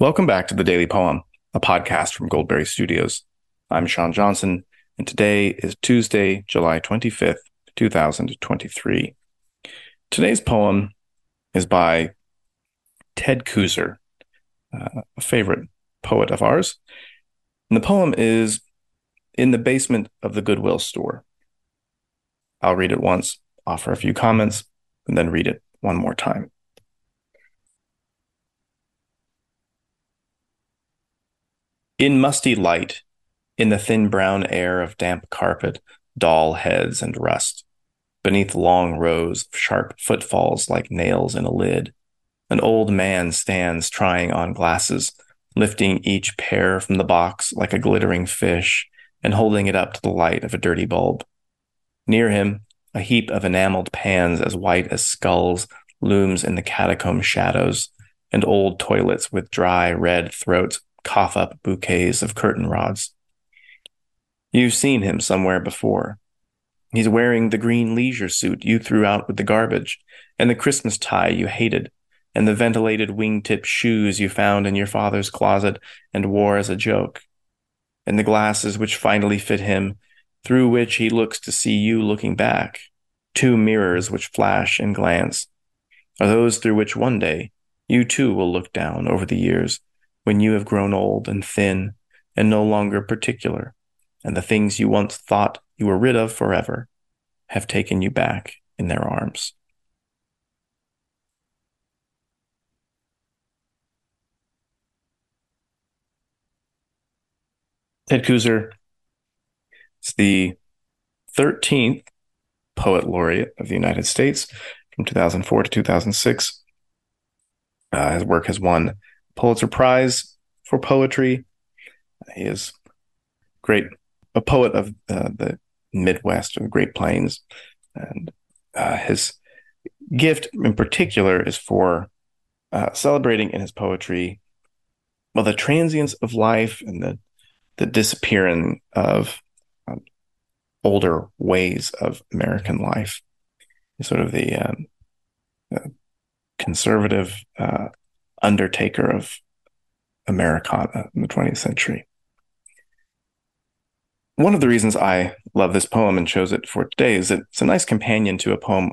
Welcome back to the Daily Poem, a podcast from Goldberry Studios. I'm Sean Johnson, and today is Tuesday, July 25th, 2023. Today's poem is by Ted Kooser, uh, a favorite poet of ours. And the poem is In the Basement of the Goodwill Store. I'll read it once, offer a few comments, and then read it one more time. In musty light, in the thin brown air of damp carpet, doll heads, and rust, beneath long rows of sharp footfalls like nails in a lid, an old man stands trying on glasses, lifting each pair from the box like a glittering fish and holding it up to the light of a dirty bulb. Near him, a heap of enameled pans as white as skulls looms in the catacomb shadows, and old toilets with dry red throats cough up bouquets of curtain rods. You've seen him somewhere before. He's wearing the green leisure suit you threw out with the garbage, and the Christmas tie you hated, and the ventilated wingtip shoes you found in your father's closet and wore as a joke, and the glasses which finally fit him, through which he looks to see you looking back, two mirrors which flash and glance, are those through which one day you too will look down over the years when you have grown old and thin and no longer particular, and the things you once thought you were rid of forever have taken you back in their arms. Ted Kooser is the 13th Poet Laureate of the United States from 2004 to 2006. Uh, his work has won Pulitzer Prize for poetry. He is great, a poet of uh, the Midwest of the Great Plains, and uh, his gift in particular is for uh, celebrating in his poetry, well, the transience of life and the the disappearing of um, older ways of American life, sort of the um, conservative uh, undertaker of Americana in the 20th century. One of the reasons I love this poem and chose it for today is that it's a nice companion to a poem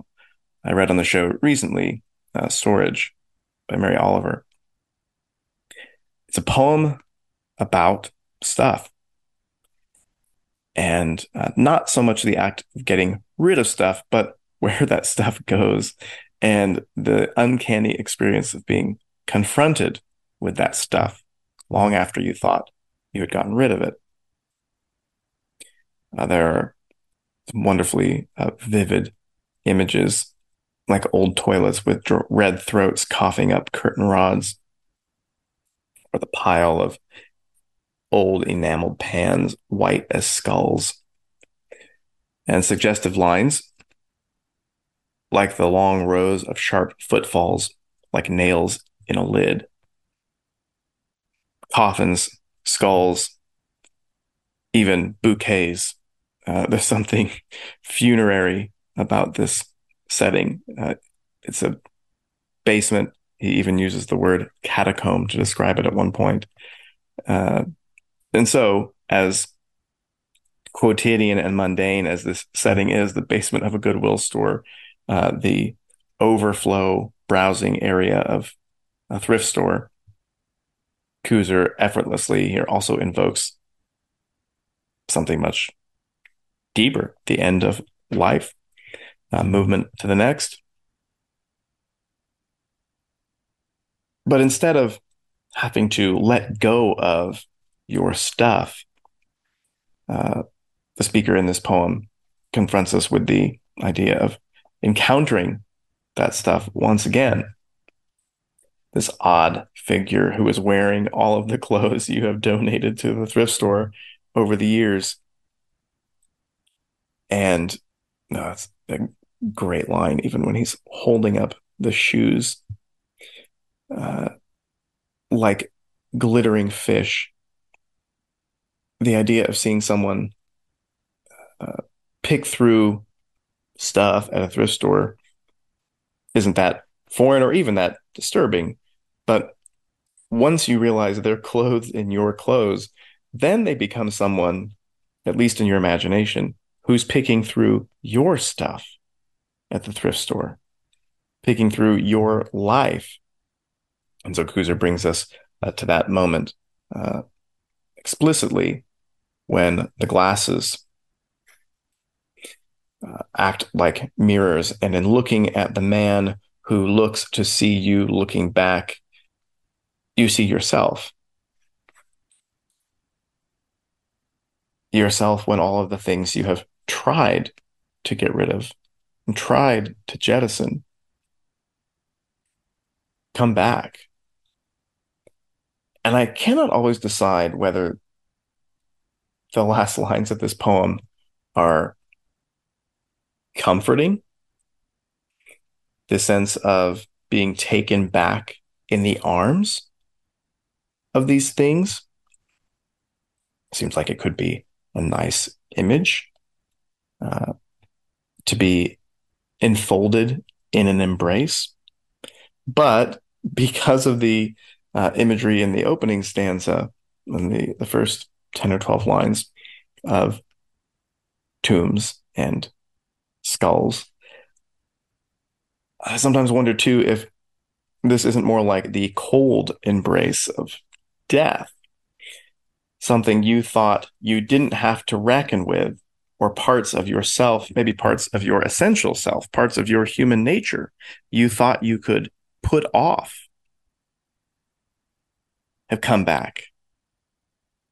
I read on the show recently, uh, Storage by Mary Oliver. It's a poem about stuff and uh, not so much the act of getting rid of stuff, but where that stuff goes and the uncanny experience of being confronted with that stuff long after you thought you had gotten rid of it. Uh, there are wonderfully uh, vivid images like old toilets with dr- red throats coughing up curtain rods or the pile of old enameled pans white as skulls and suggestive lines like the long rows of sharp footfalls like nails in a lid. Coffins, skulls, even bouquets. Uh, there's something funerary about this setting. Uh, it's a basement. He even uses the word catacomb to describe it at one point. Uh, and so, as quotidian and mundane as this setting is, the basement of a Goodwill store, uh, the overflow browsing area of a thrift store, Kooser effortlessly here also invokes something much deeper, the end of life, uh, movement to the next. But instead of having to let go of your stuff, uh, the speaker in this poem confronts us with the idea of encountering that stuff once again this odd figure who is wearing all of the clothes you have donated to the thrift store over the years. And no, it's a great line, even when he's holding up the shoes uh, like glittering fish. The idea of seeing someone uh, pick through stuff at a thrift store isn't that foreign or even that disturbing. But once you realize they're clothed in your clothes, then they become someone, at least in your imagination, who's picking through your stuff at the thrift store, picking through your life. And so Kooser brings us uh, to that moment uh, explicitly when the glasses uh, act like mirrors. And in looking at the man who looks to see you looking back, you see yourself. Yourself when all of the things you have tried to get rid of and tried to jettison come back. And I cannot always decide whether the last lines of this poem are comforting, the sense of being taken back in the arms of these things. Seems like it could be a nice image uh, to be enfolded in an embrace. But because of the uh, imagery in the opening stanza, in the, the first 10 or 12 lines of tombs and skulls, I sometimes wonder too if this isn't more like the cold embrace of death, something you thought you didn't have to reckon with, or parts of yourself, maybe parts of your essential self, parts of your human nature you thought you could put off, have come back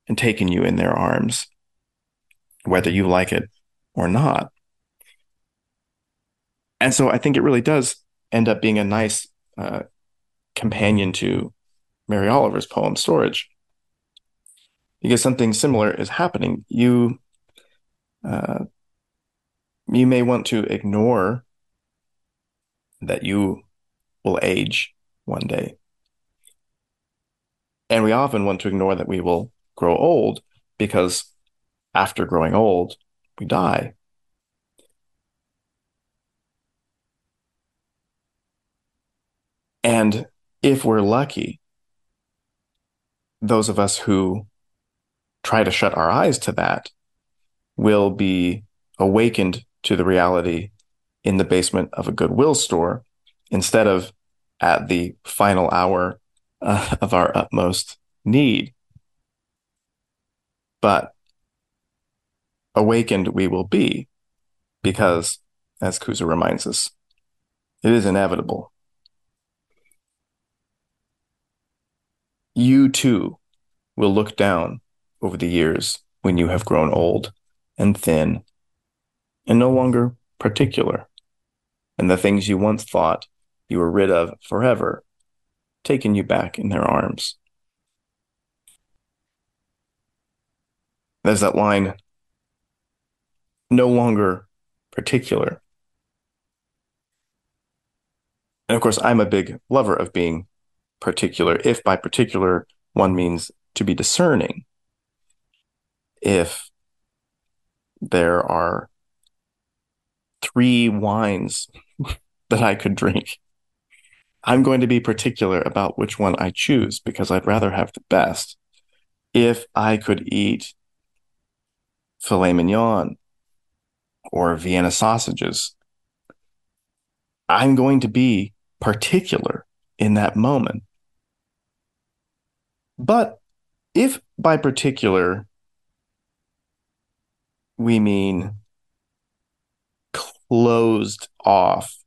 and taken you in their arms, whether you like it or not. And so I think it really does end up being a nice uh, companion to Mary Oliver's poem Storage. Because something similar is happening. You uh, you may want to ignore that you will age one day. And we often want to ignore that we will grow old because after growing old, we die. And if we're lucky, those of us who try to shut our eyes to that will be awakened to the reality in the basement of a Goodwill store instead of at the final hour uh, of our utmost need. But awakened we will be because, as Kooser reminds us, it is inevitable. You too will look down over the years when you have grown old and thin and no longer particular, and the things you once thought you were rid of forever taken you back in their arms. There's that line, no longer particular. And of course, I'm a big lover of being particular, if by particular one means to be discerning. If there are three wines that I could drink, I'm going to be particular about which one I choose because I'd rather have the best. If I could eat filet mignon or Vienna sausages, I'm going to be particular in that moment. But if by particular we mean closed off,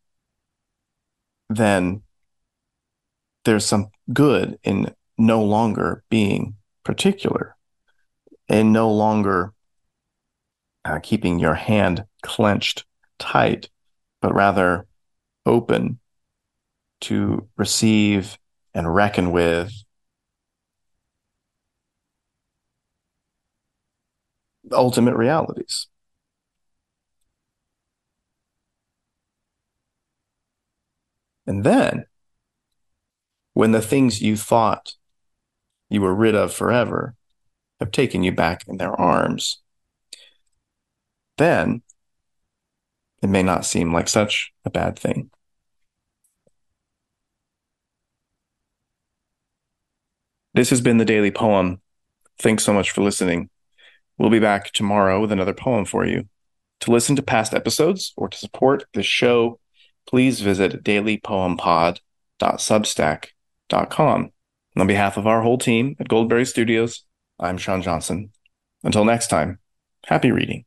then there's some good in no longer being particular and no longer uh, keeping your hand clenched tight, but rather open to receive and reckon with ultimate realities. And then, when the things you thought you were rid of forever have taken you back in their arms, then it may not seem like such a bad thing. This has been the Daily Poem. Thanks so much for listening. We'll be back tomorrow with another poem for you. To listen to past episodes or to support this show, please visit dailypoempod.substack.com. On behalf of our whole team at Goldberry Studios, I'm Sean Johnson. Until next time, happy reading.